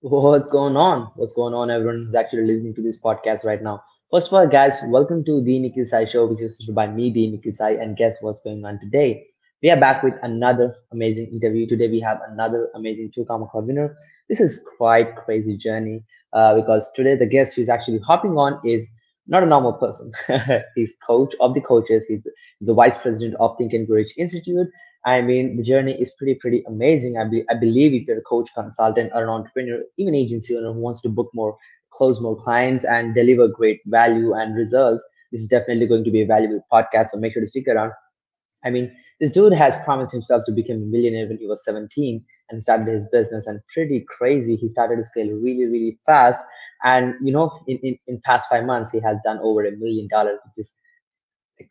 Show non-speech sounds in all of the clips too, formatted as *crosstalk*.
What's going on? What's going on, everyone who's actually listening to this podcast right now? First of all, guys, welcome to the Nikhil Sai Show, which is hosted by me, the Nikhil Sai. And guess what's going on today? We are back with another amazing interview. Today, we have another amazing two Comma Club winner. This is quite crazy journey uh, because today the guest who's actually hopping on is not a normal person. *laughs* he's coach of the coaches. He's, he's the vice president of Think and Grow Rich Institute I mean, the journey is pretty, pretty amazing. I, be, I believe if you're a coach, consultant, or an entrepreneur, even agency owner who wants to book more, close more clients, and deliver great value and results, this is definitely going to be a valuable podcast. So make sure to stick around. I mean, this dude has promised himself to become a millionaire when he was 17 and started his business. And pretty crazy, he started to scale really, really fast. And you know, in, in, in past five months, he has done over a million dollars, which is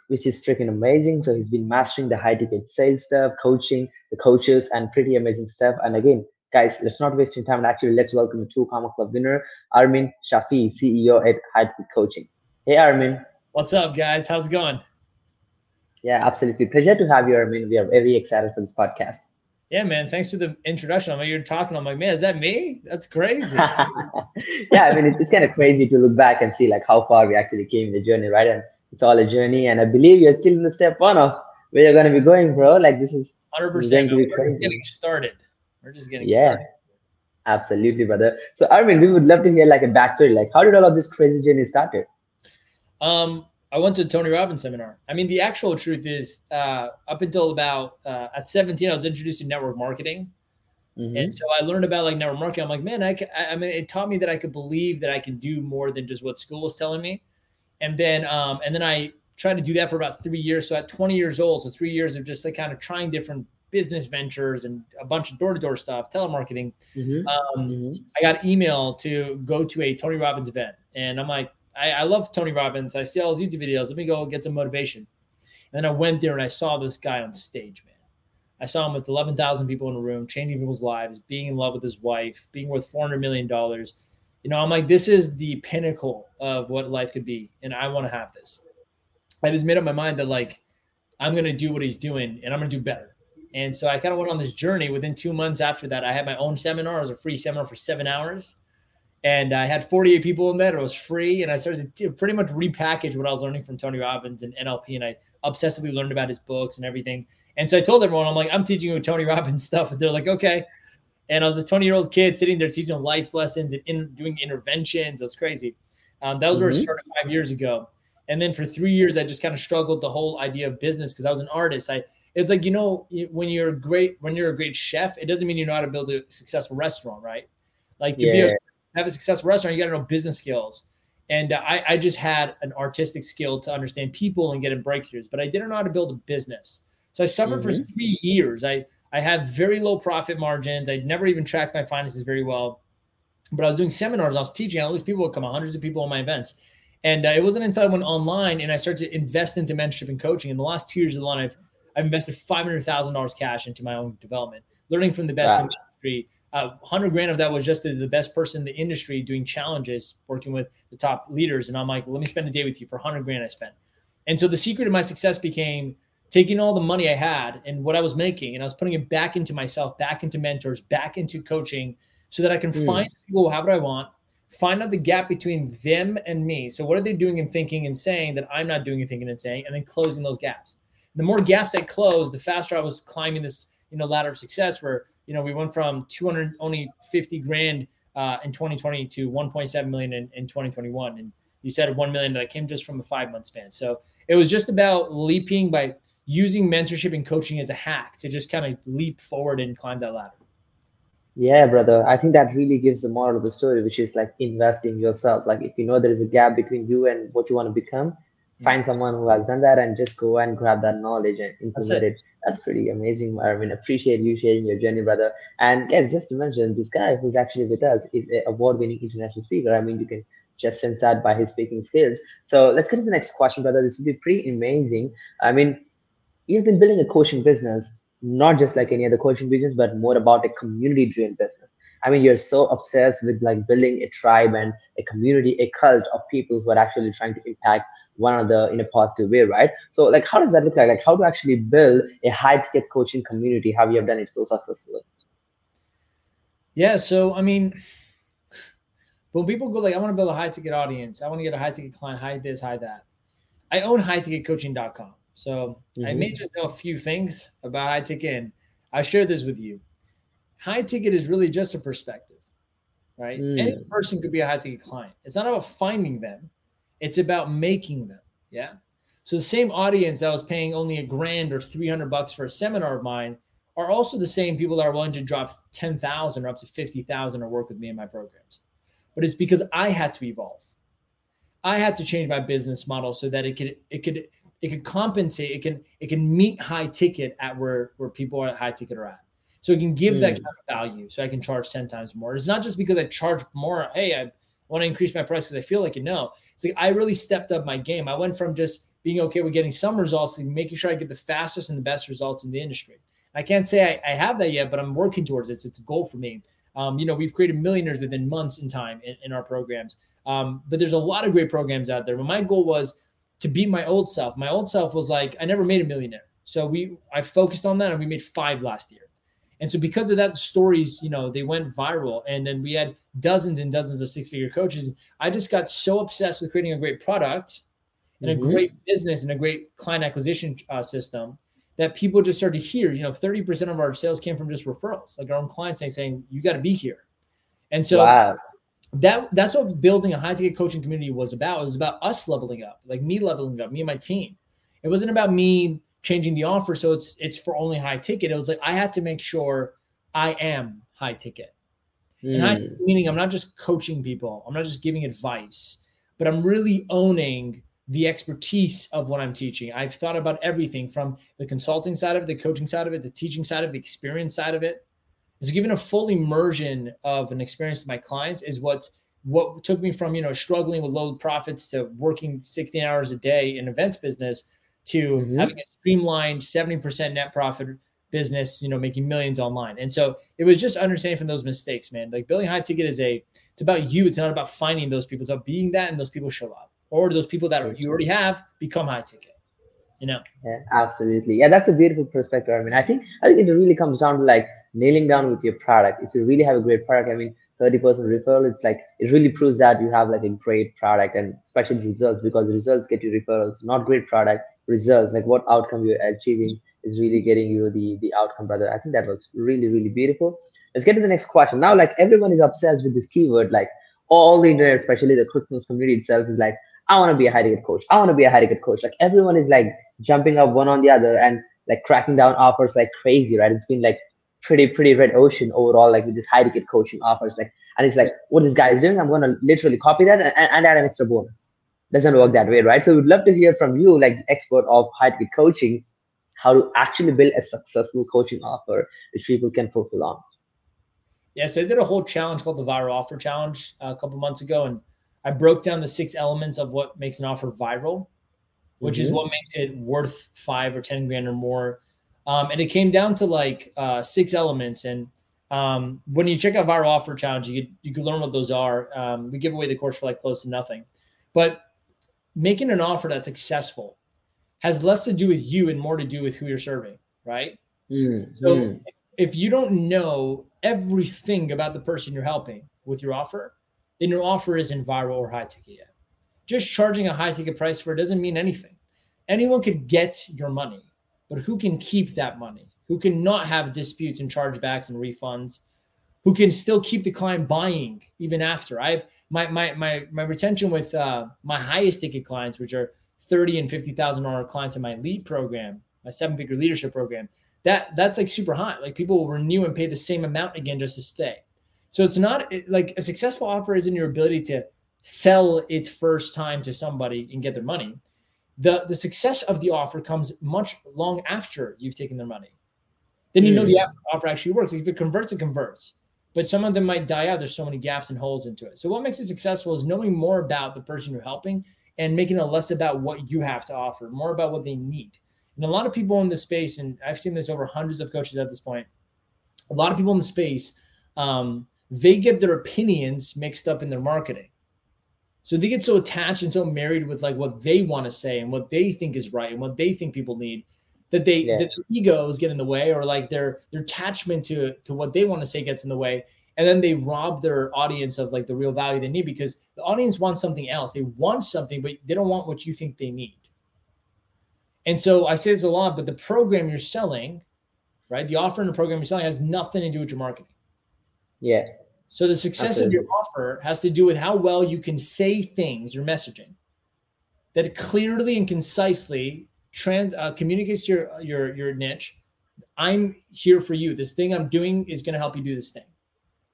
which is freaking amazing. So he's been mastering the high ticket sales stuff, coaching the coaches, and pretty amazing stuff. And again, guys, let's not waste your time. And actually, let's welcome the two Comma Club winner, Armin Shafee, CEO at High Ticket Coaching. Hey, Armin. What's up, guys? How's it going? Yeah, absolutely. Pleasure to have you, Armin. We are very excited for this podcast. Yeah, man. Thanks for the introduction. I'm like, you're talking. I'm like, man, is that me? That's crazy. *laughs* yeah, I mean, it's kind of crazy to look back and see like how far we actually came in the journey, right? And it's all a journey. And I believe you're still in the step one of where you're going to be going, bro. Like this is 100 percent going to be crazy. getting started. We're just getting yeah. Started. Absolutely, brother. So Armin, we would love to hear like a backstory. Like, how did all of this crazy journey started? Um, I went to Tony Robbins seminar. I mean, the actual truth is, uh, up until about uh, at 17, I was introduced to network marketing. Mm-hmm. And so I learned about like network marketing. I'm like, man, I, can, I, I mean, it taught me that I could believe that I can do more than just what school was telling me and then um, and then I tried to do that for about three years. So at 20 years old, so three years of just like kind of trying different business ventures and a bunch of door to door stuff, telemarketing. Mm-hmm. Um, mm-hmm. I got an email to go to a Tony Robbins event, and I'm like, I, I love Tony Robbins. I see all his YouTube videos. Let me go get some motivation. And then I went there and I saw this guy on stage, man. I saw him with 11,000 people in a room, changing people's lives, being in love with his wife, being worth 400 million dollars you know, I'm like, this is the pinnacle of what life could be, and I want to have this. I just made up my mind that like I'm gonna do what he's doing, and I'm gonna do better. And so I kind of went on this journey. Within two months after that, I had my own seminar. It was a free seminar for seven hours, and I had 48 people in there It was free, and I started to pretty much repackage what I was learning from Tony Robbins and NLP, and I obsessively learned about his books and everything. And so I told everyone, I'm like, I'm teaching you Tony Robbins stuff, and they're like, okay. And I was a 20 year old kid sitting there teaching life lessons and in, doing interventions. That's crazy. Um, that was where mm-hmm. it started five years ago. And then for three years, I just kind of struggled the whole idea of business because I was an artist. I it's like you know when you're a great when you're a great chef, it doesn't mean you know how to build a successful restaurant, right? Like to yeah. be a, have a successful restaurant, you got to know business skills. And uh, I, I just had an artistic skill to understand people and get in breakthroughs, but I didn't know how to build a business. So I suffered mm-hmm. for three years. I I had very low profit margins. I'd never even tracked my finances very well. But I was doing seminars, I was teaching, all these people would come, hundreds of people on my events. And uh, it wasn't until I went online and I started to invest into mentorship and coaching. In the last two years of the line, I've, I've invested $500,000 cash into my own development, learning from the best wow. in the industry. Uh, 100 grand of that was just the, the best person in the industry doing challenges, working with the top leaders. And I'm like, let me spend a day with you for 100 grand I spent. And so the secret of my success became taking all the money I had and what I was making, and I was putting it back into myself, back into mentors, back into coaching, so that I can mm. find people who have what I want, find out the gap between them and me. So what are they doing and thinking and saying that I'm not doing and thinking and saying, and then closing those gaps. The more gaps I closed, the faster I was climbing this, you know, ladder of success. Where you know we went from 200 only 50 grand uh, in 2020 to 1.7 million in, in 2021, and you said 1 million that came just from a five month span. So it was just about leaping by using mentorship and coaching as a hack to just kind of leap forward and climb that ladder. Yeah, brother. I think that really gives the moral of the story, which is like invest in yourself. Like if you know there is a gap between you and what you want to become, mm-hmm. find someone who has done that and just go and grab that knowledge and implement it. it. That's pretty amazing. I mean, appreciate you sharing your journey, brother. And guys, just to mention, this guy who's actually with us is an award-winning international speaker. I mean, you can just sense that by his speaking skills. So let's get to the next question, brother. This will be pretty amazing. I mean, you've been building a coaching business, not just like any other coaching business, but more about a community driven business. I mean, you're so obsessed with like building a tribe and a community, a cult of people who are actually trying to impact one another in a positive way, right? So, like, how does that look like? Like, how to actually build a high ticket coaching community? How you have done it so successfully? Yeah. So, I mean, when people go like, I want to build a high ticket audience, I want to get a high ticket client, high this, high that. I own highticketcoaching.com. So mm-hmm. I may just know a few things about high ticket and I share this with you. High ticket is really just a perspective, right? Mm. Any person could be a high ticket client. It's not about finding them, it's about making them. Yeah. So the same audience that was paying only a grand or 300 bucks for a seminar of mine are also the same people that are willing to drop 10,000 or up to 50,000 or work with me in my programs. But it's because I had to evolve. I had to change my business model so that it could it could it could compensate, it can it can meet high ticket at where where people at high ticket are at. So it can give mm. that kind of value. So I can charge 10 times more. It's not just because I charge more, hey, I want to increase my price because I feel like you know. It's like I really stepped up my game. I went from just being okay with getting some results to making sure I get the fastest and the best results in the industry. I can't say I, I have that yet, but I'm working towards it. It's, it's a goal for me. Um, you know, we've created millionaires within months in time in, in our programs. Um, but there's a lot of great programs out there. But my goal was to beat my old self. My old self was like, I never made a millionaire. So we I focused on that and we made five last year. And so because of that, the stories, you know, they went viral. And then we had dozens and dozens of six-figure coaches. I just got so obsessed with creating a great product and mm-hmm. a great business and a great client acquisition uh, system that people just started to hear. You know, 30% of our sales came from just referrals, like our own clients saying, saying you got to be here. And so wow that that's what building a high ticket coaching community was about. It was about us leveling up, like me leveling up, me and my team. It wasn't about me changing the offer so it's it's for only high ticket. It was like I had to make sure I am high ticket. Mm. And high meaning I'm not just coaching people, I'm not just giving advice, but I'm really owning the expertise of what I'm teaching. I've thought about everything from the consulting side of it, the coaching side of it, the teaching side of it, the experience side of it is giving a full immersion of an experience to my clients is what what took me from you know struggling with low profits to working 16 hours a day in events business to mm-hmm. having a streamlined 70% net profit business you know making millions online. And so it was just understanding from those mistakes man. Like building high ticket is a it's about you. It's not about finding those people. It's about being that and those people show up. Or those people that you already have become high ticket you know? Yeah absolutely. Yeah that's a beautiful perspective i mean i think i think it really comes down to like nailing down with your product. If you really have a great product, I mean, 30% referral, it's like it really proves that you have like a great product and especially results because results get you referrals, not great product, results, like what outcome you're achieving is really getting you the the outcome, brother. I think that was really, really beautiful. Let's get to the next question. Now, like everyone is obsessed with this keyword, like all the internet, especially the ClickFunnels community itself, is like, I want to be a high ticket coach. I want to be a high ticket coach. Like everyone is like jumping up one on the other and like cracking down offers like crazy, right? It's been like pretty pretty red ocean overall like with this high ticket coaching offers like and it's like what this guy is doing i'm going to literally copy that and, and add an extra bonus. Doesn't work that way right? So we'd love to hear from you like the expert of high ticket coaching how to actually build a successful coaching offer which people can fulfill on. Yeah so i did a whole challenge called the viral offer challenge uh, a couple months ago and i broke down the six elements of what makes an offer viral which mm-hmm. is what makes it worth five or ten grand or more um, and it came down to like uh, six elements. And um, when you check out Viral Offer Challenge, you could, you can learn what those are. Um, we give away the course for like close to nothing. But making an offer that's successful has less to do with you and more to do with who you're serving, right? Mm, so mm. if you don't know everything about the person you're helping with your offer, then your offer isn't viral or high ticket yet. Just charging a high ticket price for it doesn't mean anything. Anyone could get your money but who can keep that money? Who can not have disputes and chargebacks and refunds? Who can still keep the client buying even after? I've my my my my retention with uh, my highest ticket clients, which are thirty and fifty thousand dollar clients in my lead program, my seven figure leadership program. That that's like super high. Like people will renew and pay the same amount again just to stay. So it's not like a successful offer is in your ability to sell it first time to somebody and get their money the the success of the offer comes much long after you've taken their money. Then you know the hmm. offer actually works. If it converts, it converts. But some of them might die out. There's so many gaps and holes into it. So what makes it successful is knowing more about the person you're helping and making it less about what you have to offer, more about what they need. And a lot of people in the space, and I've seen this over hundreds of coaches at this point. A lot of people in the space, um, they get their opinions mixed up in their marketing. So they get so attached and so married with like what they want to say and what they think is right and what they think people need that they yeah. that their egos get in the way or like their their attachment to to what they want to say gets in the way and then they rob their audience of like the real value they need because the audience wants something else. They want something, but they don't want what you think they need. And so I say this a lot, but the program you're selling, right? The offer and the program you're selling has nothing to do with your marketing. Yeah. So the success Absolutely. of your offer has to do with how well you can say things, your messaging, that clearly and concisely trans uh, communicates your your your niche. I'm here for you. This thing I'm doing is going to help you do this thing.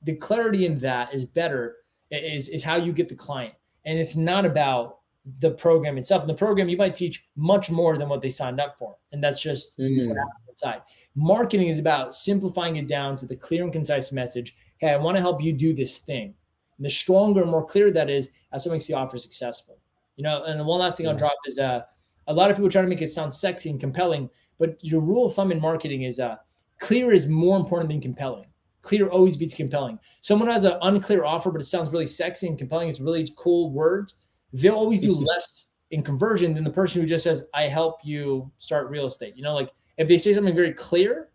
The clarity in that is better. Is is how you get the client, and it's not about the program itself. In the program, you might teach much more than what they signed up for, and that's just mm-hmm. what happens inside. Marketing is about simplifying it down to the clear and concise message. Hey, I want to help you do this thing. And the stronger and more clear that is, that's what makes the offer successful. You know, and the one last thing I'll drop is uh, a lot of people try to make it sound sexy and compelling, but your rule of thumb in marketing is uh, clear is more important than compelling. Clear always beats compelling. Someone has an unclear offer, but it sounds really sexy and compelling. It's really cool words. They'll always do less in conversion than the person who just says, "I help you start real estate." You know, like if they say something very clear,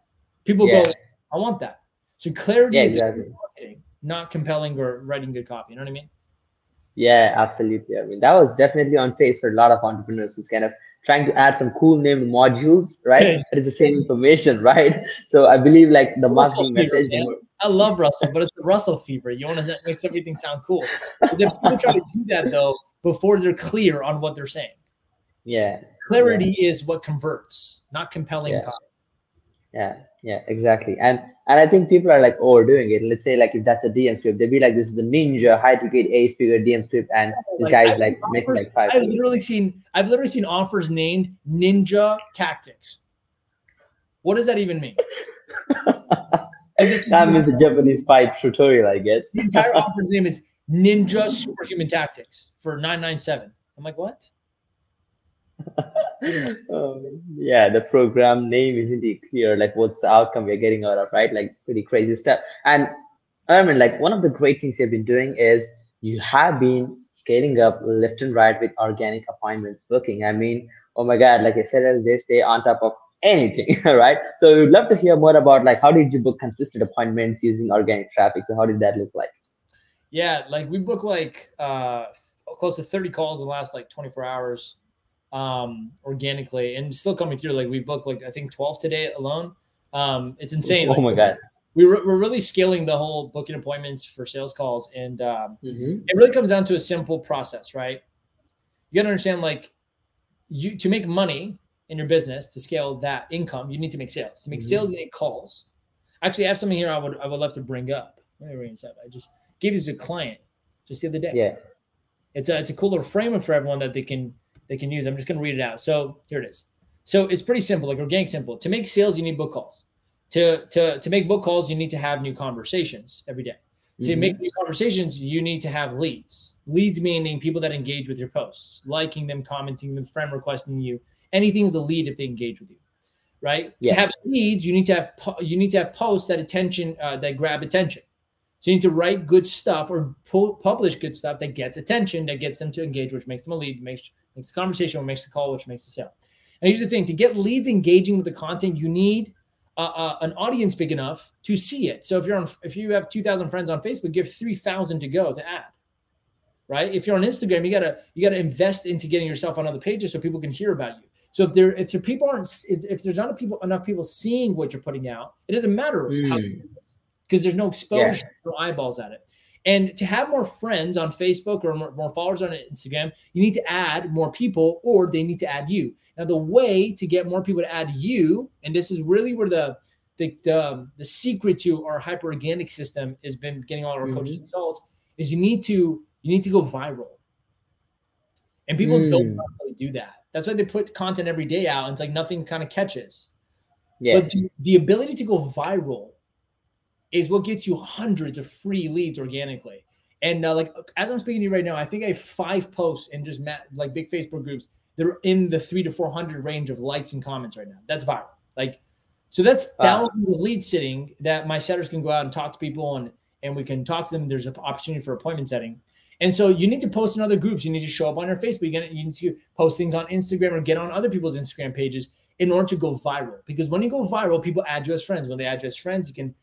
people yeah. go, "I want that." So clarity yeah, is exactly. marketing, not compelling or writing good copy. You know what I mean? Yeah, absolutely. I mean, that was definitely on face for a lot of entrepreneurs who's kind of trying to add some cool name modules, right? It is the same information, *laughs* right? So I believe like the marketing fever, message. I love Russell, but it's the Russell fever. You want to make everything sound cool. Because if people try to do that though before they're clear on what they're saying. Yeah. Clarity yeah. is what converts, not compelling yeah. Yeah, yeah, exactly. And and I think people are like overdoing it. Let's say like if that's a DM script, they'd be like, "This is a ninja high ticket a figure DM script," and this like, guy's like making like five. I've literally seen I've literally seen offers named Ninja Tactics. What does that even mean? *laughs* that means a Japanese fight tutorial, I guess. the entire offer's name is Ninja Superhuman Tactics for nine nine seven. I'm like, what? *laughs* *laughs* um, yeah, the program name isn't clear. Like, what's the outcome we're getting out of, right? Like, pretty crazy stuff. And I mean, like, one of the great things you've been doing is you have been scaling up left and right with organic appointments booking. I mean, oh my God, like I said, they stay on top of anything, *laughs* right? So we'd love to hear more about like how did you book consistent appointments using organic traffic? So how did that look like? Yeah, like we book like uh close to 30 calls in the last like 24 hours um, organically and still coming through. Like we booked like I think 12 today alone. Um, it's insane. Oh like, my god. We re- we're really scaling the whole booking appointments for sales calls, and um, mm-hmm. it really comes down to a simple process, right? You got to understand, like, you to make money in your business to scale that income, you need to make sales. To make mm-hmm. sales, you need calls. Actually, I have something here I would I would love to bring up. Let me bring this up. I just gave this to a client just the other day. Yeah, it's a it's a cool little framework for everyone that they can they can use. I'm just going to read it out. So here it is. So it's pretty simple, like organic simple. To make sales, you need book calls. To to to make book calls, you need to have new conversations every day. To mm-hmm. make new conversations, you need to have leads. Leads meaning people that engage with your posts, liking them, commenting them, friend requesting you. Anything is a lead if they engage with you, right? Yeah. To have leads, you need to have you need to have posts that attention uh, that grab attention. So you need to write good stuff or pu- publish good stuff that gets attention, that gets them to engage, which makes them a lead, makes makes the conversation, which makes the call, which makes the sale. And here's the thing: to get leads engaging with the content, you need uh, uh, an audience big enough to see it. So if you're on, if you have 2,000 friends on Facebook, give 3,000 to go to add. Right? If you're on Instagram, you gotta you gotta invest into getting yourself on other pages so people can hear about you. So if there if your people aren't if there's not people enough people seeing what you're putting out, it doesn't matter mm. how because there's no exposure yeah. no eyeballs at it. And to have more friends on Facebook or more, more, followers on Instagram, you need to add more people or they need to add you. Now, the way to get more people to add you, and this is really where the the the, um, the secret to our hyper organic system has been getting all our mm-hmm. coaches results is you need to you need to go viral. And people mm. don't really do that. That's why they put content every day out. And it's like nothing kind of catches. Yeah. But the, the ability to go viral is what gets you hundreds of free leads organically. And uh, like as I'm speaking to you right now, I think I have five posts in just like big Facebook groups that are in the three to four hundred range of likes and comments right now. That's viral. Like, so that's thousands wow. of leads sitting that my setters can go out and talk to people and and we can talk to them. There's an opportunity for appointment setting. And so you need to post in other groups. You need to show up on your Facebook. You need to post things on Instagram or get on other people's Instagram pages in order to go viral. Because when you go viral, people add you as friends. When they add you as friends, you can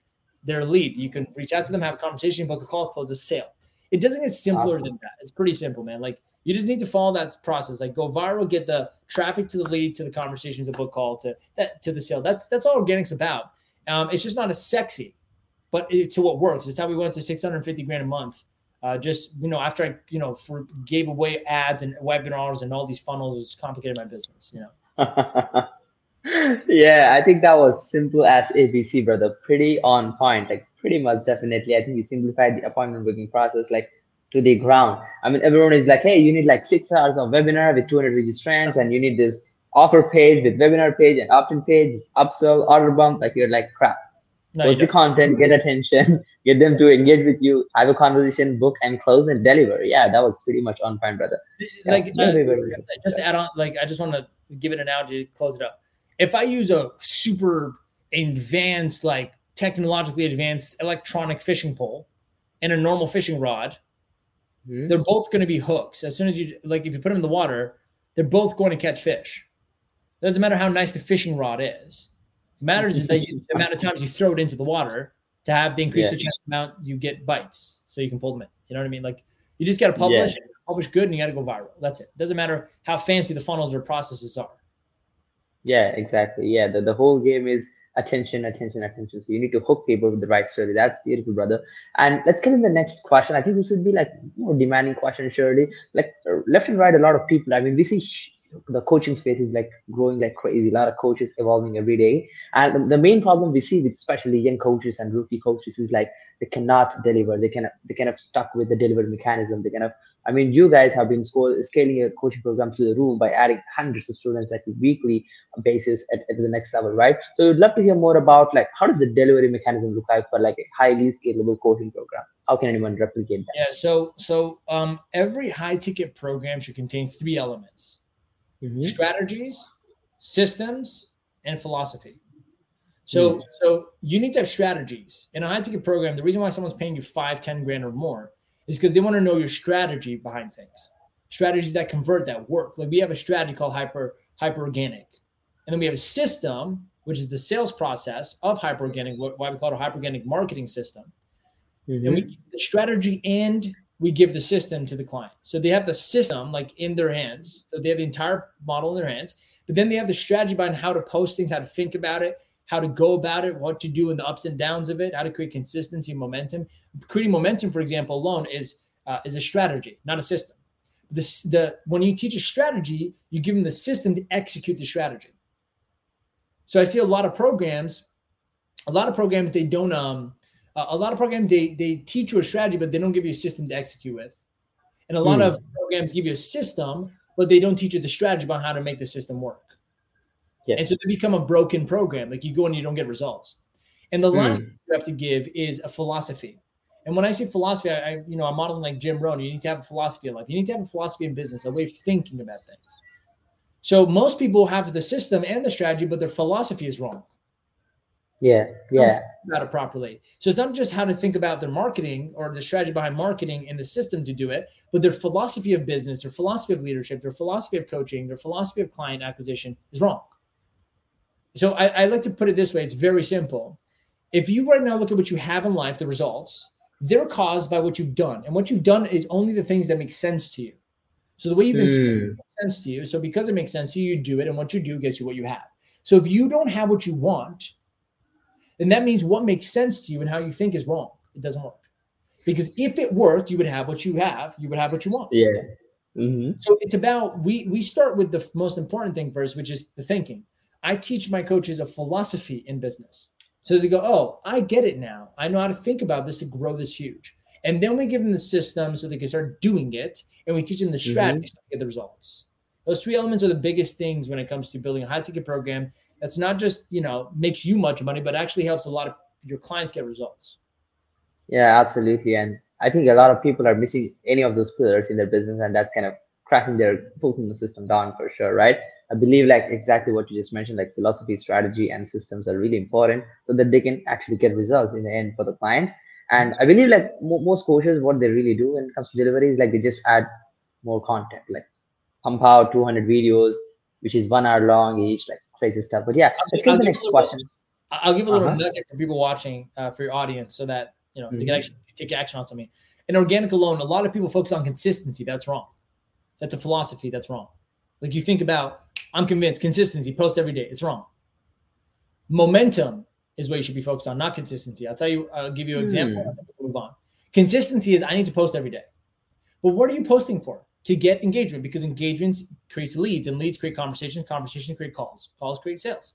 their lead. You can reach out to them, have a conversation, book a call, close a sale. It doesn't get simpler awesome. than that. It's pretty simple, man. Like you just need to follow that process. Like go viral, get the traffic to the lead, to the conversations, to book call, to that to the sale. That's that's all organic's about. Um, it's just not as sexy, but it, to what works. It's how we went to 650 grand a month. Uh, just you know, after I you know for, gave away ads and webinars and all these funnels, it's complicated my business. You know. *laughs* yeah, I think that was simple as ABC, brother. Pretty on point. Like pretty much definitely. I think you simplified the appointment booking process like to the ground. I mean, everyone is like, hey, you need like six hours of webinar with 200 registrants, and you need this offer page with webinar page and opt-in page, upsell, order bump. Like you're like, crap. No, Post the content, get attention, *laughs* get them to engage with you, have a conversation, book and close and deliver. Yeah, that was pretty much on point, brother. Like yeah, uh, just add on, like I just want to give an analogy to close it up if I use a super advanced, like technologically advanced electronic fishing pole and a normal fishing rod, mm-hmm. they're both going to be hooks. As soon as you like, if you put them in the water, they're both going to catch fish. It doesn't matter how nice the fishing rod is. It matters is that you, the amount of times you throw it into the water to have the increase yeah. the chance amount you get bites, so you can pull them in. You know what I mean? Like you just got to publish, yeah. publish good, and you got to go viral. That's it. Doesn't matter how fancy the funnels or processes are. Yeah, exactly. Yeah, the, the whole game is attention, attention, attention. So you need to hook people with the right story. That's beautiful, brother. And let's get in the next question. I think this would be like more demanding question, surely. Like uh, left and right, a lot of people. I mean, we see the coaching space is like growing like crazy. A lot of coaches evolving every day. And the main problem we see with especially young coaches and rookie coaches is like they cannot deliver. They can they kind of stuck with the delivery mechanism. They kind of I mean, you guys have been scaling your coaching program to the room by adding hundreds of students like weekly basis at, at the next level, right? So we'd love to hear more about like how does the delivery mechanism look like for like a highly scalable coaching program? How can anyone replicate that? Yeah, so so um, every high ticket program should contain three elements: mm-hmm. strategies, systems, and philosophy. So mm-hmm. so you need to have strategies in a high ticket program. The reason why someone's paying you five, ten grand or more is because they want to know your strategy behind things, strategies that convert, that work. Like we have a strategy called hyper hyper organic, and then we have a system which is the sales process of hyper organic, why we call it a hyper organic marketing system. Mm-hmm. And we mm-hmm. the strategy and we give the system to the client. So they have the system like in their hands. So they have the entire model in their hands, but then they have the strategy behind how to post things, how to think about it, how to go about it, what to do in the ups and downs of it, how to create consistency, momentum. Creating momentum, for example, alone is uh, is a strategy, not a system. This the when you teach a strategy, you give them the system to execute the strategy. So I see a lot of programs, a lot of programs they don't um a lot of programs they they teach you a strategy, but they don't give you a system to execute with. And a lot hmm. of programs give you a system, but they don't teach you the strategy about how to make the system work. Yeah. And so they become a broken program. Like you go and you don't get results. And the last mm. you have to give is a philosophy. And when I say philosophy, I, I, you know I'm modeling like Jim Rohn. You need to have a philosophy in life. You need to have a philosophy in business, a way of thinking about things. So most people have the system and the strategy, but their philosophy is wrong. Yeah, yeah. About it properly. So it's not just how to think about their marketing or the strategy behind marketing and the system to do it, but their philosophy of business, their philosophy of leadership, their philosophy of coaching, their philosophy of client acquisition is wrong. So I, I like to put it this way: it's very simple. If you right now look at what you have in life, the results, they're caused by what you've done. And what you've done is only the things that make sense to you. So the way you've been mm. makes sense to you. So because it makes sense to you, you do it. And what you do gets you what you have. So if you don't have what you want, then that means what makes sense to you and how you think is wrong. It doesn't work. Because if it worked, you would have what you have, you would have what you want. Yeah. Mm-hmm. So it's about we we start with the most important thing first, which is the thinking. I teach my coaches a philosophy in business. So they go, oh, I get it now. I know how to think about this to grow this huge. And then we give them the system so they can start doing it. And we teach them the mm-hmm. strategies mm-hmm. to get the results. Those three elements are the biggest things when it comes to building a high ticket program that's not just, you know, makes you much money, but actually helps a lot of your clients get results. Yeah, absolutely. And I think a lot of people are missing any of those pillars in their business. And that's kind of cracking their fulfillment system down for sure, right? I believe like exactly what you just mentioned, like philosophy, strategy, and systems are really important so that they can actually get results in the end for the clients. And I believe like most coaches, what they really do when it comes to delivery is like they just add more content, like pump out 200 videos, which is one hour long each, like crazy stuff. But yeah, let's go to the next question. I'll give a little uh-huh. nugget for people watching uh, for your audience so that you know mm-hmm. they can mm-hmm. actually take action on something. In organic alone, a lot of people focus on consistency. That's wrong. That's a philosophy. That's wrong. Like you think about, I'm convinced consistency, post every day. It's wrong. Momentum is what you should be focused on, not consistency. I'll tell you, I'll give you an example. Mm. Move on. Consistency is I need to post every day. But what are you posting for? To get engagement because engagement creates leads and leads create conversations, conversations create calls, calls create sales.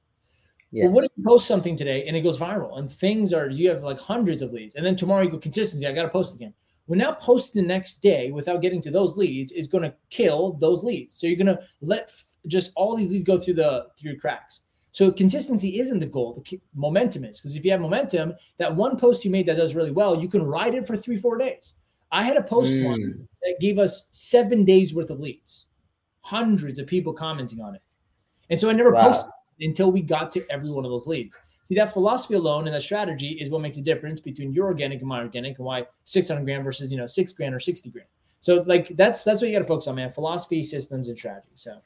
Yeah. Well, what if you post something today and it goes viral and things are you have like hundreds of leads and then tomorrow you go consistency, I got to post again. Well, now posting the next day without getting to those leads is going to kill those leads. So you're going to let just all these leads go through the through cracks. So consistency isn't the goal. The momentum is because if you have momentum, that one post you made that does really well, you can ride it for three, four days. I had a post mm. one that gave us seven days worth of leads, hundreds of people commenting on it. And so I never wow. posted until we got to every one of those leads. See, that philosophy alone and that strategy is what makes a difference between your organic and my organic and why 600 grand versus, you know, six grand or 60 grand. So like, that's, that's what you got to focus on, man. Philosophy, systems, and strategy. So.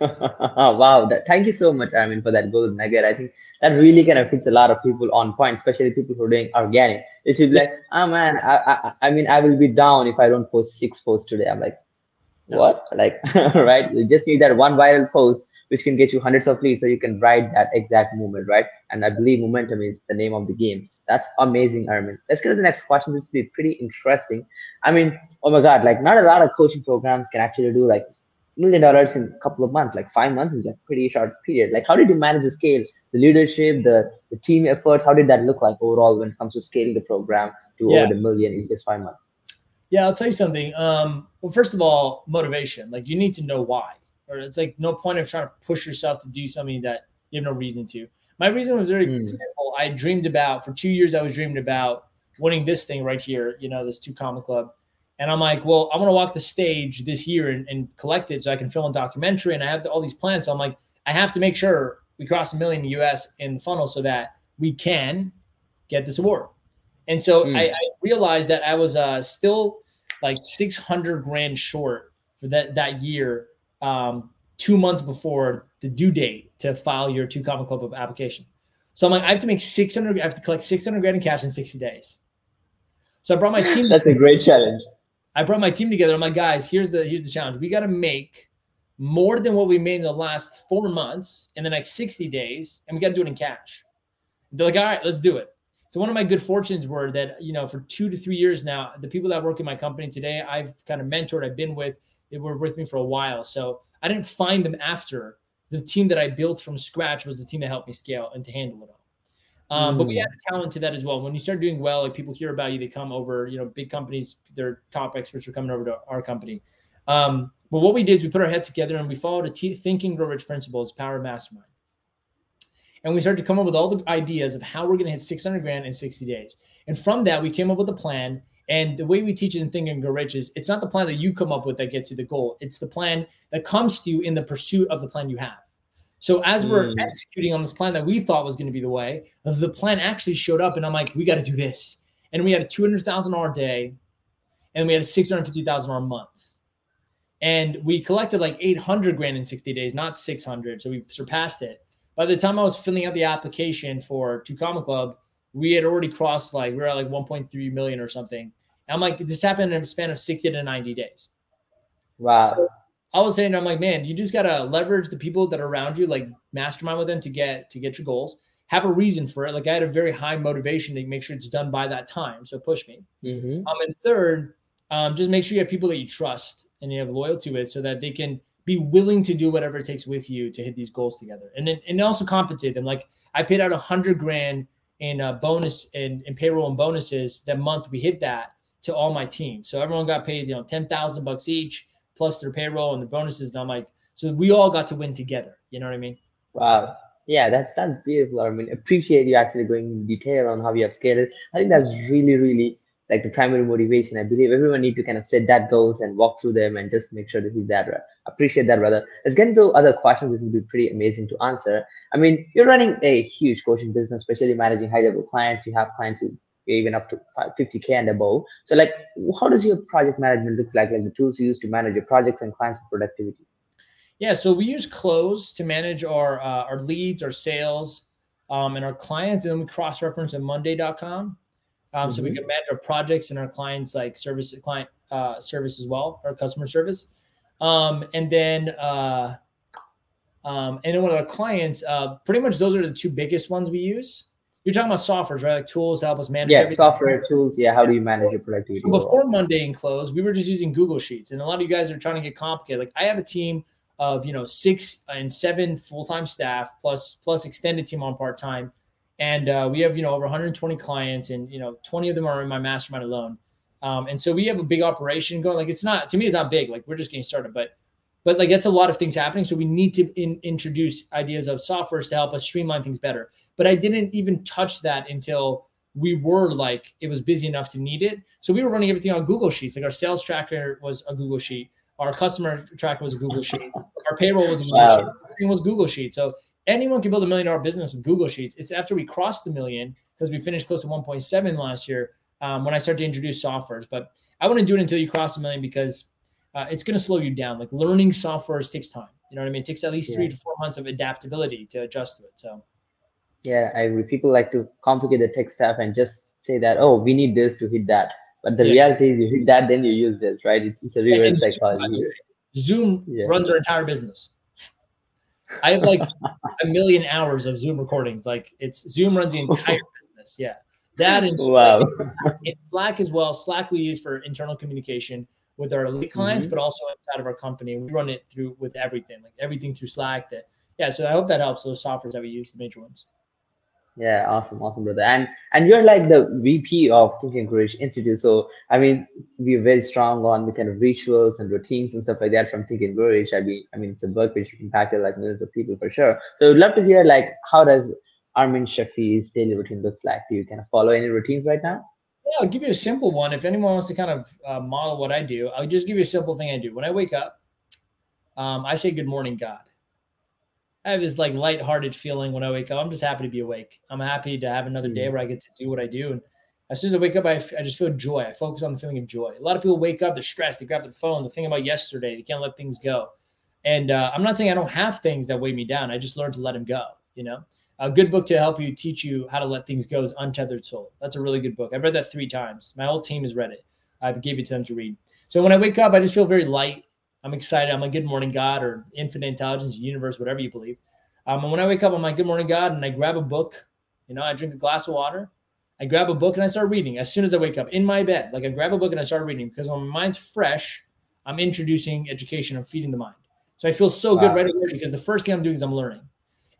*laughs* wow. That, thank you so much, I mean, for that golden nugget. I think that really kind of hits a lot of people on point, especially people who are doing organic. They should be like, oh man, I, I, I mean, I will be down if I don't post six posts today. I'm like, what? Like, *laughs* right? You just need that one viral post which can get you hundreds of leads so you can ride that exact moment, right? And I believe momentum is the name of the game. That's amazing, Armin. Let's get to the next question. This is pretty interesting. I mean, oh my God, like not a lot of coaching programs can actually do like million dollars in a couple of months, like five months is like pretty short period. Like how did you manage the scale, the leadership, the, the team efforts? How did that look like overall when it comes to scaling the program to yeah. over the million in just five months? Yeah, I'll tell you something. Um, well, first of all, motivation. Like you need to know why or it's like no point of trying to push yourself to do something that you have no reason to. My reason was very mm. simple. I dreamed about for two years. I was dreaming about winning this thing right here. You know, this Two Comma Club. And I'm like, well, I want to walk the stage this year and, and, collect it so I can film a documentary. And I have all these plans. So I'm like, I have to make sure we cross a million in the US in the funnel so that we can get this award. And so mm. I, I, realized that I was uh, still like 600 grand short for that, that year um, two months before the due date to file your Two Comma Club application. So I'm like, I have to make 600, I have to collect 600 grand in cash in 60 days. So I brought my *laughs* team. That's a great challenge. I brought my team together. I'm like, guys, here's the here's the challenge. We got to make more than what we made in the last four months in the next 60 days, and we got to do it in cash. They're like, all right, let's do it. So one of my good fortunes were that you know for two to three years now, the people that work in my company today, I've kind of mentored, I've been with, they were with me for a while. So I didn't find them after the team that I built from scratch was the team that helped me scale and to handle it all. Um, mm. But we had talent to that as well. When you start doing well, like people hear about you, they come over. You know, big companies, their top experts are coming over to our company. Um, but what we did is we put our heads together and we followed a t- Think and Grow Rich principles, power mastermind. And we started to come up with all the ideas of how we're going to hit 600 grand in 60 days. And from that, we came up with a plan and the way we teach it in Think and Grow Rich is it's not the plan that you come up with that gets you the goal. It's the plan that comes to you in the pursuit of the plan you have. So as we're mm. executing on this plan that we thought was going to be the way, the plan actually showed up, and I'm like, we got to do this. And we had a two hundred thousand dollar day, and we had a six hundred fifty thousand dollar month, and we collected like eight hundred grand in sixty days, not six hundred. So we surpassed it. By the time I was filling out the application for Two Comma Club, we had already crossed like we were at like 1.3 million or something. And I'm like, this happened in a span of 60 to 90 days. Wow. So I was saying, I'm like, man, you just gotta leverage the people that are around you, like mastermind with them to get to get your goals. Have a reason for it. Like I had a very high motivation to make sure it's done by that time. So push me. Mm-hmm. Um, and third, um, just make sure you have people that you trust and you have loyalty with, so that they can be willing to do whatever it takes with you to hit these goals together. And then and also compensate them. Like I paid out a hundred grand in uh, bonus and in, in payroll and bonuses that month we hit that to all my team. So everyone got paid, you know, 10,000 bucks each plus their payroll and the bonuses. And I'm like, so we all got to win together. You know what I mean? Wow. Yeah, that's that's beautiful. I mean, appreciate you actually going in detail on how you have scaled it. I think that's really, really like the primary motivation. I believe everyone need to kind of set that goals and walk through them and just make sure to hit that. Right? Appreciate that, brother. Let's get into other questions. This will be pretty amazing to answer. I mean, you're running a huge coaching business, especially managing high level clients. You have clients who even up to 50k and above. So, like, how does your project management look like? Like the tools you use to manage your projects and clients' productivity. Yeah, so we use Close to manage our uh, our leads, our sales, um, and our clients, and then we cross reference on Monday.com. Um, mm-hmm. So we mm-hmm. can manage our projects and our clients like service client uh, service as well, our customer service. Um, and then uh, um, and then with our clients, uh, pretty much those are the two biggest ones we use. You're talking about softwares, right? Like tools to help us manage. Yeah, everything. software tools. Yeah, how do you manage your productivity? So before Monday and close, we were just using Google Sheets, and a lot of you guys are trying to get complicated. Like I have a team of you know six and seven full time staff plus plus extended team on part time, and uh, we have you know over 120 clients, and you know 20 of them are in my mastermind alone. Um, and so we have a big operation going. Like it's not to me, it's not big. Like we're just getting started, but but like that's a lot of things happening. So we need to in, introduce ideas of softwares to help us streamline things better. But I didn't even touch that until we were like it was busy enough to need it. So we were running everything on Google Sheets. Like our sales tracker was a Google Sheet, our customer tracker was a Google Sheet, our payroll was a Google wow. Sheet, everything was Google Sheet. So anyone can build a million dollar business with Google Sheets. It's after we crossed the million because we finished close to 1.7 last year um, when I started to introduce softwares. But I wouldn't do it until you cross a million because uh, it's going to slow you down. Like learning softwares takes time. You know what I mean? It takes at least yeah. three to four months of adaptability to adjust to it. So yeah, I agree. People like to complicate the tech stuff and just say that, oh, we need this to hit that. But the yeah. reality is, you hit that, then you use this, right? It's, it's a reverse psychology. Zoom yeah. runs our entire business. I have like *laughs* a million hours of Zoom recordings. Like it's Zoom runs the entire *laughs* business. Yeah, that is wow. *laughs* Like, Slack as well. Slack we use for internal communication with our elite clients, mm-hmm. but also inside of our company. We run it through with everything, like everything through Slack. That yeah. So I hope that helps. Those softwares that we use, the major ones. Yeah, awesome, awesome, brother. And and you're like the VP of Think and Grow Rich Institute. So I mean, we're very strong on the kind of rituals and routines and stuff like that from Thinking Courage. I mean, I mean, it's a book which impacted like millions of people for sure. So I'd love to hear like how does Armin Shafee's daily routine looks like? Do you kind of follow any routines right now? Yeah, I'll give you a simple one. If anyone wants to kind of uh, model what I do, I'll just give you a simple thing I do. When I wake up, um, I say, Good morning, God. I have this like lighthearted feeling when I wake up. I'm just happy to be awake. I'm happy to have another day mm. where I get to do what I do. And as soon as I wake up, I, just feel joy. I focus on the feeling of joy. A lot of people wake up, they're stressed, they grab their phone, they're thinking about yesterday, they can't let things go. And uh, I'm not saying I don't have things that weigh me down. I just learned to let them go. You know, a good book to help you teach you how to let things go is Untethered Soul. That's a really good book. I've read that three times. My whole team has read it. I've gave it to them to read. So when I wake up, I just feel very light. I'm excited. I'm like, good morning, God, or infinite intelligence, universe, whatever you believe. Um, and when I wake up, I'm like, good morning, God. And I grab a book. You know, I drink a glass of water. I grab a book and I start reading as soon as I wake up in my bed. Like I grab a book and I start reading because when my mind's fresh, I'm introducing education. I'm feeding the mind. So I feel so good wow. right away because the first thing I'm doing is I'm learning.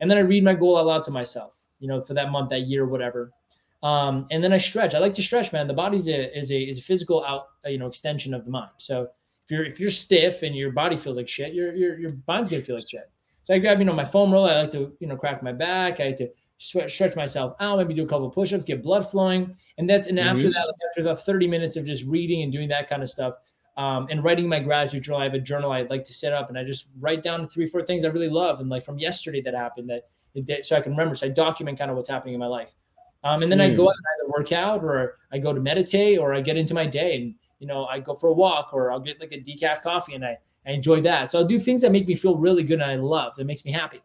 And then I read my goal out loud to myself, you know, for that month, that year, whatever. Um, and then I stretch. I like to stretch, man. The body's a, is a is a physical out, you know, extension of the mind. So if you're if you're stiff and your body feels like shit, your your your mind's gonna feel like shit. So I grab, you know, my foam roller. I like to, you know, crack my back. I like to stretch myself out, maybe do a couple of push-ups, get blood flowing. And that's and mm-hmm. after that, after about 30 minutes of just reading and doing that kind of stuff, um, and writing my gratitude journal. I have a journal I like to set up and I just write down three, four things I really love and like from yesterday that happened that, that so I can remember. So I document kind of what's happening in my life. Um, and then mm. I go mm. out and either work out or I go to meditate or I get into my day and you know I go for a walk or I'll get like a decaf coffee and I I enjoy that. So I'll do things that make me feel really good and I love. That makes me happy.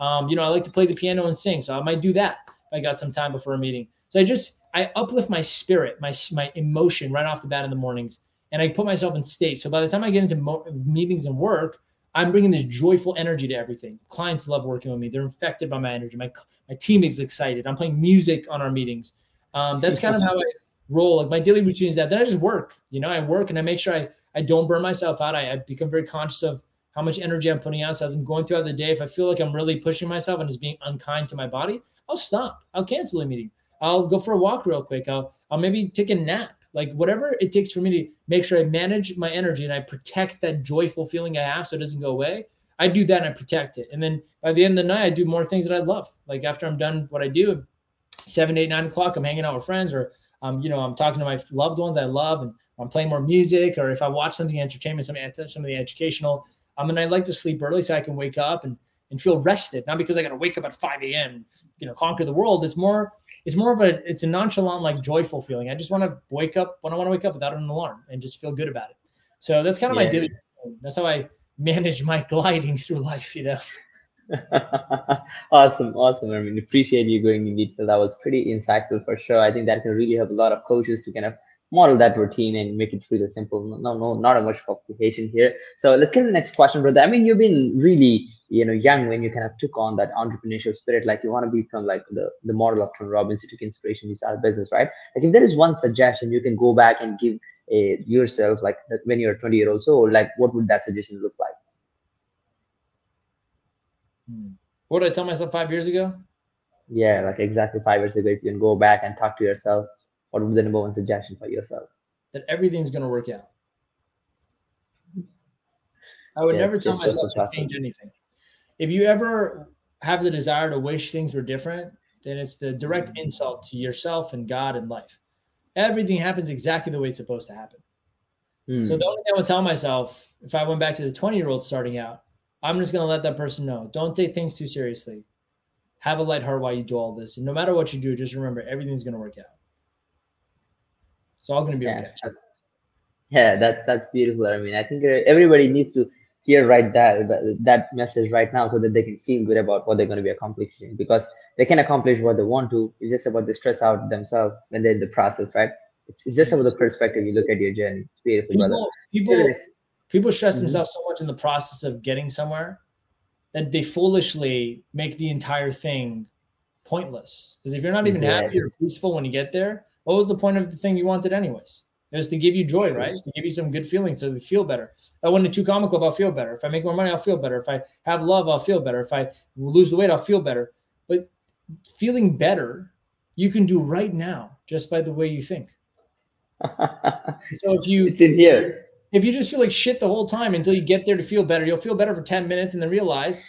Um, you know, I like to play the piano and sing, so I might do that if I got some time before a meeting. So I just I uplift my spirit, my my emotion right off the bat in the mornings, and I put myself in state. So by the time I get into mo- meetings and work, I'm bringing this joyful energy to everything. Clients love working with me; they're infected by my energy. My my team is excited. I'm playing music on our meetings. Um, that's *laughs* kind of how I roll. Like my daily routine is that. Then I just work. You know, I work and I make sure I I don't burn myself out. I, I become very conscious of how much energy I'm putting out. So as I'm going throughout the day, if I feel like I'm really pushing myself and just being unkind to my body, I'll stop. I'll cancel a meeting. I'll go for a walk real quick. I'll I'll maybe take a nap. Like whatever it takes for me to make sure I manage my energy and I protect that joyful feeling I have so it doesn't go away. I do that and I protect it. And then by the end of the night, I do more things that I love. Like after I'm done what I do, seven, eight, nine o'clock, I'm hanging out with friends or um, you know, I'm talking to my loved ones I love and I'm playing more music or if I watch something entertainment, something something educational. Um, and I like to sleep early so I can wake up and and feel rested, not because I got to wake up at 5 a.m. You know, conquer the world. It's more it's more of a it's a nonchalant, like joyful feeling. I just want to wake up when I want to wake up without an alarm and just feel good about it. So that's kind of yeah. my daily. That's how I *laughs* manage my gliding through life. You know. *laughs* awesome, awesome. I mean, appreciate you going in detail. That was pretty insightful for sure. I think that can really help a lot of coaches to kind of model that routine and make it really simple. No, no, not a much complication here. So let's get the next question, brother. I mean, you've been really, you know, young when you kind of took on that entrepreneurship spirit. Like you want to become like the, the model of Tony Robbins. You took inspiration, you started business, right? Like if there is one suggestion you can go back and give a, yourself, like when you're 20 year old, so like what would that suggestion look like? Hmm. What did I tell myself five years ago? Yeah, like exactly five years ago. If you can go back and talk to yourself, what would be the number one suggestion for yourself? That everything's going to work out. I would yeah, never tell myself to change anything. If you ever have the desire to wish things were different, then it's the direct mm-hmm. insult to yourself and God and life. Everything happens exactly the way it's supposed to happen. Mm. So the only thing I would tell myself if I went back to the 20 year old starting out, I'm just going to let that person know. Don't take things too seriously. Have a light heart while you do all this. And no matter what you do, just remember everything's going to work out. It's all going to be yeah. okay. Yeah, that's that's beautiful. I mean, I think uh, everybody needs to hear right that, that that message right now so that they can feel good about what they're going to be accomplishing because they can accomplish what they want to. It's just about the stress out themselves when they're in the process, right? It's, it's just about the perspective you look at your journey. It's beautiful, people, brother. People, people stress mm-hmm. themselves so much in the process of getting somewhere that they foolishly make the entire thing pointless. Because if you're not even yeah. happy or peaceful when you get there, what was the point of the thing you wanted anyways? It was to give you joy, right? To give you some good feelings so you feel better. If I went to Two Comma Club, I'll feel better. If I make more money, I'll feel better. If I have love, I'll feel better. If I lose the weight, I'll feel better. But feeling better, you can do right now just by the way you think. *laughs* so if you it's in here. If you just feel like shit the whole time until you get there to feel better, you'll feel better for 10 minutes and then realize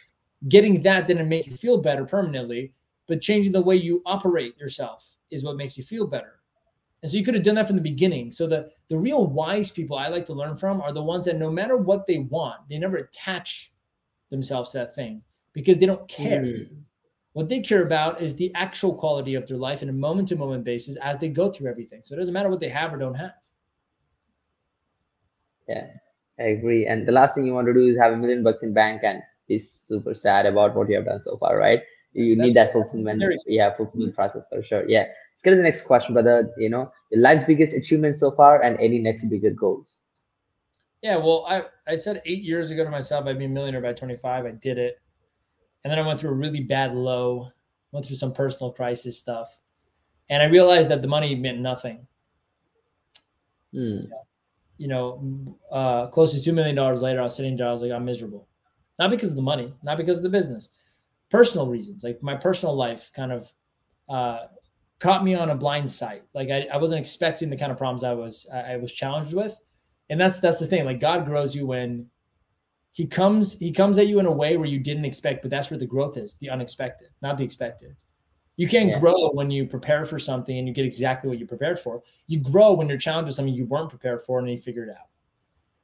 getting that didn't make you feel better permanently, but changing the way you operate yourself is what makes you feel better. And so you could have done that from the beginning. So the the real wise people I like to learn from are the ones that no matter what they want, they never attach themselves to that thing because they don't care. Mm. What they care about is the actual quality of their life in a moment to moment basis as they go through everything. So it doesn't matter what they have or don't have. Yeah, I agree. And the last thing you want to do is have a million bucks in bank and be super sad about what you have done so far, right? You That's need that fulfillment. Yeah, fulfillment process for sure. Yeah. Let's get to the next question, brother. You know, your life's biggest achievement so far and any next bigger goals. Yeah, well, I, I said eight years ago to myself I'd be a millionaire by 25. I did it. And then I went through a really bad low, went through some personal crisis stuff. And I realized that the money meant nothing. Mm. You know, uh, close to $2 million later, I was sitting there, I was like, I'm miserable. Not because of the money, not because of the business, personal reasons. Like my personal life kind of uh, caught me on a blind sight. Like I, I wasn't expecting the kind of problems I was I was challenged with. And that's that's the thing. Like God grows you when he comes he comes at you in a way where you didn't expect, but that's where the growth is, the unexpected, not the expected. You can't yeah. grow when you prepare for something and you get exactly what you prepared for. You grow when you're challenged with something you weren't prepared for and you figure it out.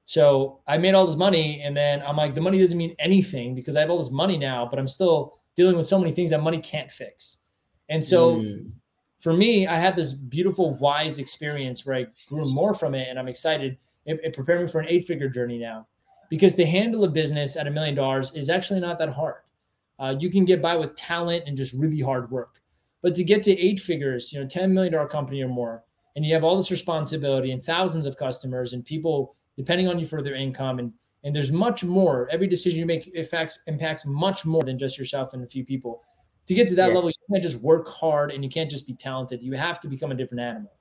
So I made all this money and then I'm like, the money doesn't mean anything because I have all this money now, but I'm still dealing with so many things that money can't fix. And so mm for me, I had this beautiful, wise experience where I grew more from it, and I'm excited. It, it prepared me for an eight figure journey now because to handle a business at a million dollars is actually not that hard. Uh, you can get by with talent and just really hard work. But to get to eight figures, you know, $10 million company or more, and you have all this responsibility and thousands of customers and people depending on you for their income and and there's much more. Every decision you make affects impacts much more than just yourself and a few people to get to that yes. level, you can't just work hard and you can't just be talented. You have to become a different animal.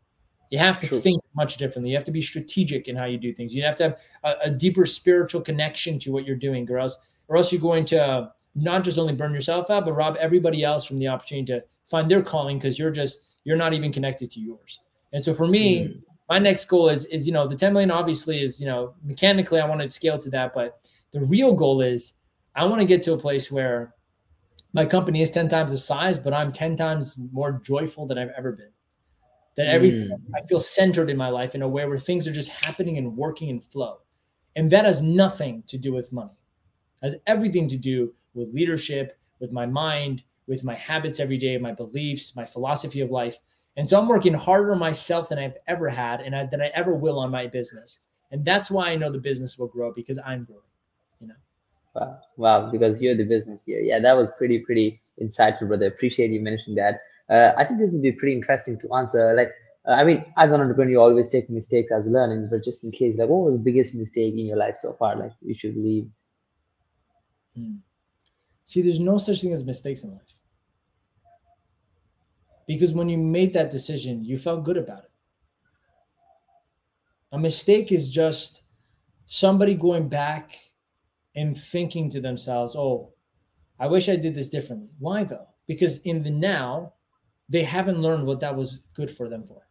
You have to True. think much differently. You have to be strategic in how you do things. You have to have a, a, deeper spiritual connection to what you're doing, or else, or else you're going to uh, not just only burn yourself out, but rob everybody else from the opportunity to find their calling because you're just you're not even connected to yours. And so for me, mm. my next goal is is you know the 10 million obviously is you know mechanically I want to scale to that, but the real goal is I want to get to a place where my company is 10 times the size, but I'm 10 times more joyful than I've ever been. That everything mm. I feel centered in my life in a way where things are just happening and working and flow. And that has nothing to do with money. It has everything to do with leadership, with my mind, with my habits every day, my beliefs, my philosophy of life. And so I'm working harder myself than I've ever had and I, than I ever will on my business. And that's why I know the business will grow because I'm growing, you know. Wow, wow, because you're the business here. Yeah, that was pretty, pretty insightful, brother. Appreciate you mentioning that. Uh, I think this would be pretty interesting to answer. Like, uh, I mean, as an entrepreneur, you always take mistakes as learning, but just in case, like, what was the biggest mistake in your life so far? Like, you should leave. Hmm. See, there's no such thing as mistakes in life. Because when you made that decision, you felt good about it. A mistake is just somebody going back and thinking to themselves, oh, I wish I did this differently. Why though? Because in the now, they haven't learned what that was good for them for.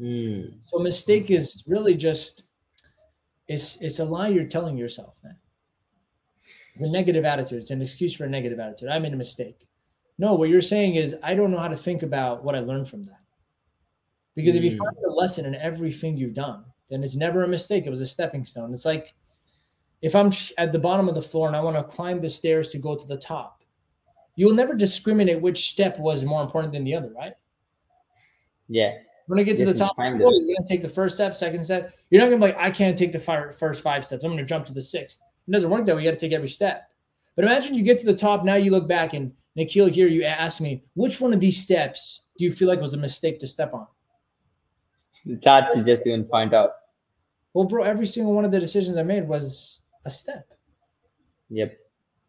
Mm. So mistake is really just it's it's a lie you're telling yourself, man. The negative attitude. It's an excuse for a negative attitude. I made a mistake. No, what you're saying is I don't know how to think about what I learned from that. Because mm. if you hmm. find a lesson in everything you've done, then it's never a mistake. It was a stepping stone. It's like if I'm at the bottom of the floor and I want to climb the stairs to go to the top, you'll never discriminate which step was more important than the other, right? Yeah. When I get to the top, you're going to take the first step, second step. You're not going to be like, I can't take the fire, first five steps. I'm going to jump to the sixth. It doesn't work that way. You got to take every step. But imagine you get to the top. Now you look back and Nikhil, here you ask me, which one of these steps do you feel like was a mistake to step on? It's hard to just even find out. Well, bro, every single one of the decisions I made was a step. Yep.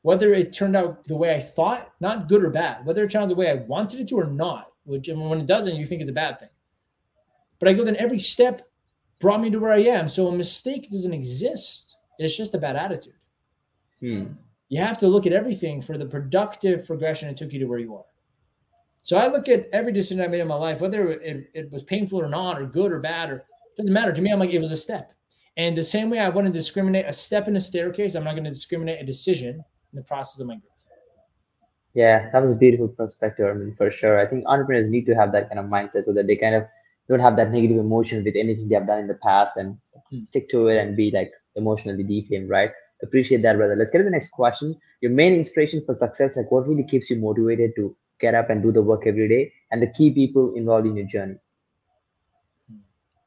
Whether it turned out the way I thought, not good or bad, whether it turned out the way I wanted it to or not, which when it doesn't, you think it's a bad thing. But I go, then every step brought me to where I am. So a mistake doesn't exist. It's just a bad attitude. Hmm. You have to look at everything for the productive progression it took you to where you are. So I look at every decision I made in my life, whether it, it was painful or not, or good or bad, or doesn't matter to me. I'm like, it was a step. And the same way I want to discriminate a step in a staircase, I'm not going to discriminate a decision in the process of my growth. Yeah, that was a beautiful perspective. I mean, for sure. I think entrepreneurs need to have that kind of mindset so that they kind of don't have that negative emotion with anything they have done in the past and hmm. stick to it and be like emotionally defamed, right? Appreciate that, brother. Let's get to the next question. Your main inspiration for success, like what really keeps you motivated to get up and do the work every day, and the key people involved in your journey.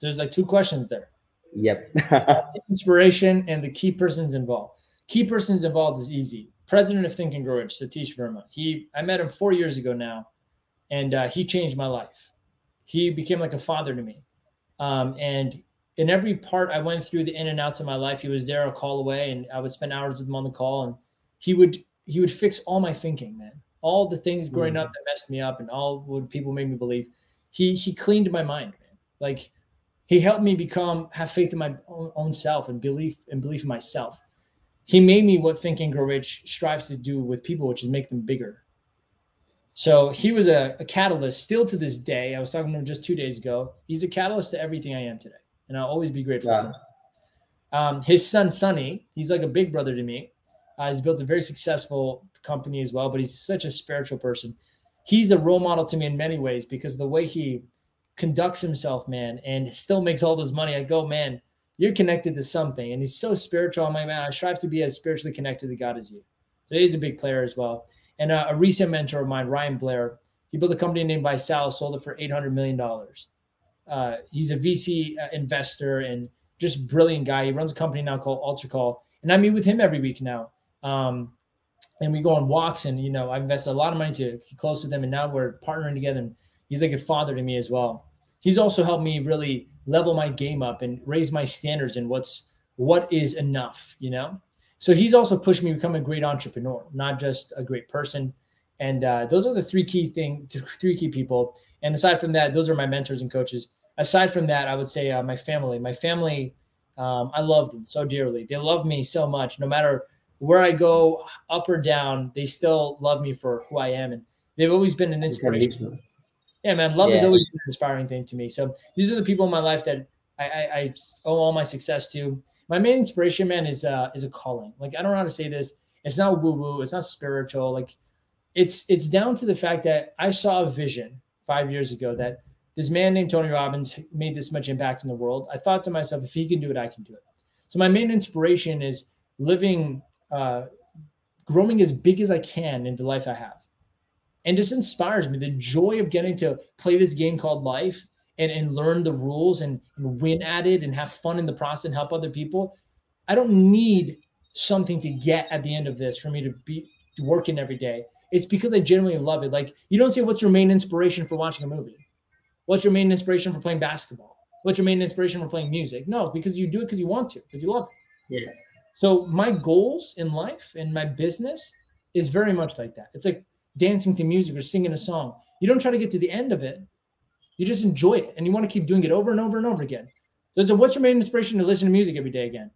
There's like two questions there. Yep. *laughs* Inspiration and the key persons involved. Key persons involved is easy. President of Think and Grow Rich, Satish Verma. He, I met him four years ago now, and uh, he changed my life. He became like a father to me, um, and in every part I went through the in and outs of my life, he was there a call away, and I would spend hours with him on the call, and he would he would fix all my thinking, man. All the things growing mm. up that messed me up, and all what people made me believe. He he cleaned my mind, man. Like he helped me become have faith in my own, own self and belief and belief in myself. He made me what Think and Grow Rich strives to do with people, which is make them bigger. So he was a, a, catalyst still to this day. I was talking to him just two days ago. He's a catalyst to everything I am today. And I'll always be grateful yeah. for him. Um, his son, Sonny, he's like a big brother to me. Uh, he's built a very successful company as well, but he's such a spiritual person. He's a role model to me in many ways because the way he conducts himself, man, and still makes all this money. I go, man, you're connected to something. And he's so spiritual. I'm like, man, I strive to be as spiritually connected to God as you. So he's a big player as well. And uh, a recent mentor of mine, Ryan Blair, he built a company named ViSalus, sold it for $800 million. Uh, he's a VC uh, investor and just brilliant guy. He runs a company now called UltraCall. And I meet with him every week now. Um, and we go on walks and, you know, I've invested a lot of money to get close with him. And now we're partnering together. And he's like a father to me as well. He's also helped me really level my game up and raise my standards and what's what is enough, you know. So he's also pushed me to become a great entrepreneur, not just a great person. And uh, those are the three key thing, three key people. And aside from that, those are my mentors and coaches. Aside from that, I would say uh, my family. My family, um, I love them so dearly. They love me so much. No matter where I go, up or down, they still love me for who I am, and they've always been an inspiration yeah, man, love yeah. is always an inspiring thing to me. So these are the people in my life that I, I, I owe all my success to. My main inspiration, man, is uh is a calling. Like I don't know how to say this. It's not woo woo. It's not spiritual. Like it's it's down to the fact that I saw a vision five years ago that this man named Tony Robbins made this much impact in the world. I thought to myself, if he can do it, I can do it. So my main inspiration is living, uh, growing as big as I can in the life I have and just inspires me the joy of getting to play this game called life and, and learn the rules and, and win at it and have fun in the process and help other people i don't need something to get at the end of this for me to be working every day. It's because I genuinely love it. Like you don't say what's your main inspiration for watching a movie? What's your main inspiration for playing basketball? What's your main inspiration for playing music? No, because you do it because you want to, because you love it. Yeah. So my goals in life and my business is very much like that. It's like dancing to music or singing a song. You don't try to get to the end of it. You just enjoy it and you want to keep doing it over and over and over again. So, so what's your main inspiration to listen to music every day again?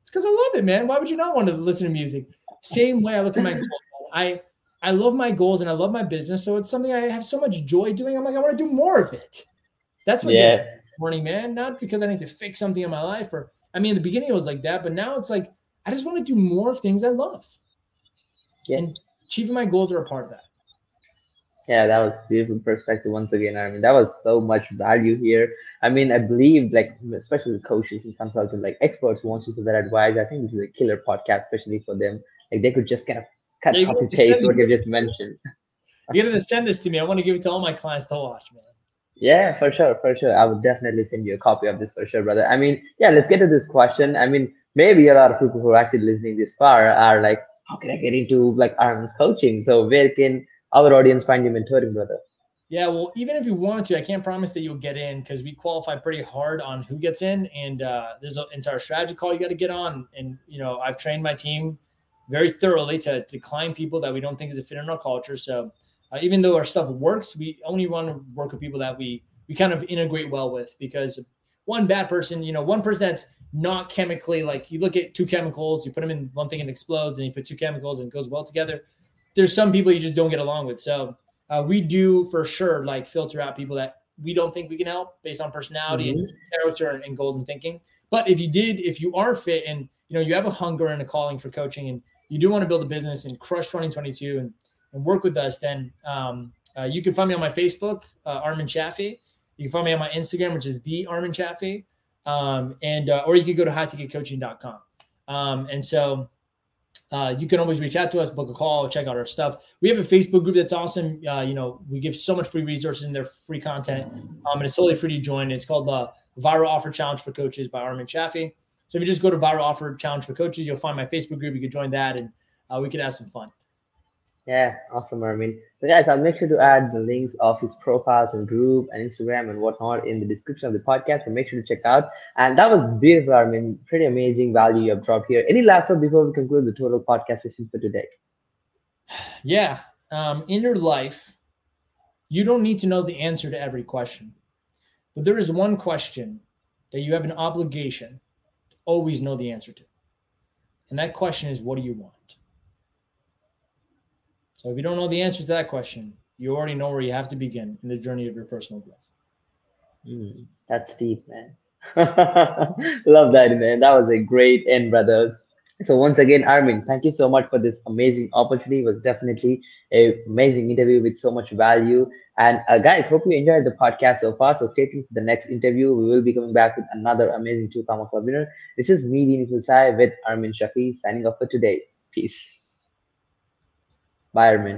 It's because I love it, man. Why would you not want to listen to music? Same way I look at my *laughs* goals. I I love my goals and I love my business. So it's something I have so much joy doing. I'm like, I want to do more of it. That's what yeah. gets morning, man. Not because I need to fix something in my life or I mean, in the beginning it was like that, but now it's like I just want to do more things I love. Yeah. And achieving my goals are a part of that. Yeah, that was beautiful perspective once again. I mean, that was so much value here. I mean, I believe like especially coaches and consultants, like experts who wants to their advice. I think this is a killer podcast, especially for them. Like they could just kind of cut yeah, copy paste what you just mentioned. You're gonna send this to me. I want to give it to all my clients to watch, man. Yeah, for sure, for sure. I would definitely send you a copy of this for sure, brother. I mean, yeah, let's get to this question. I mean, maybe a lot of people who are actually listening this far are like, how can I get into like Armin's coaching? So where can our audience find you mentoring, brother? Yeah, well, even if you wanted to, I can't promise that you'll get in because we qualify pretty hard on who gets in, and uh, there's an entire strategy call you got to get on. And you know, I've trained my team very thoroughly to decline people that we don't think is a fit in our culture. So uh, even though our stuff works, we only want to work with people that we we kind of integrate well with because one bad person, you know, one person that's not chemically like you look at two chemicals, you put them in one thing and explodes, and you put two chemicals and it goes well together. There's some people you just don't get along with. So uh, we do for sure like filter out people that we don't think we can help based on personality mm-hmm. and character and, and goals and thinking. But if you did, if you are fit and you know you have a hunger and a calling for coaching and you do want to build a business and crush 2022 and, and work with us, then um, uh, you can find me on my Facebook, uh, Armin Shafee. You can find me on my Instagram, which is the Armin Shafee. Um, and uh, or you can go to highticketcoaching.com. Um, and so uh, you can always reach out to us, book a call, check out our stuff. We have a Facebook group that's awesome. Uh, you know, we give so much free resources in there, free content, um, and it's totally free to join. It's called the Viral Offer Challenge for Coaches by Armin Shafee. So if you just go to Viral Offer Challenge for Coaches, you'll find my Facebook group. You can join that, and uh, we can have some fun. Yeah, awesome, Armin. So, guys, I'll make sure to add the links of his profiles and group and Instagram and whatnot in the description of the podcast. So, make sure to check out. And that was beautiful, Armin. Pretty amazing value you have dropped here. Any last word before we conclude the total podcast session for today? *sighs* Yeah. Um, in your life, you don't need to know the answer to every question, but there is one question that you have an obligation always know the answer to. And that question is, what do you want? So if you don't know the answer to that question, you already know where you have to begin in the journey of your personal growth. Mm, that's deep, man. *laughs* Love that, man. That was a great end, brother. So once again, Armin, thank you so much for this amazing opportunity. It was definitely a amazing interview with so much value. And uh, guys, hope you enjoyed the podcast so far. So stay tuned for the next interview. We will be coming back with another amazing two Comma Club winner. This is me, Dean Sai, with Armin Shafee, signing off for today. Peace. Bye, Armin.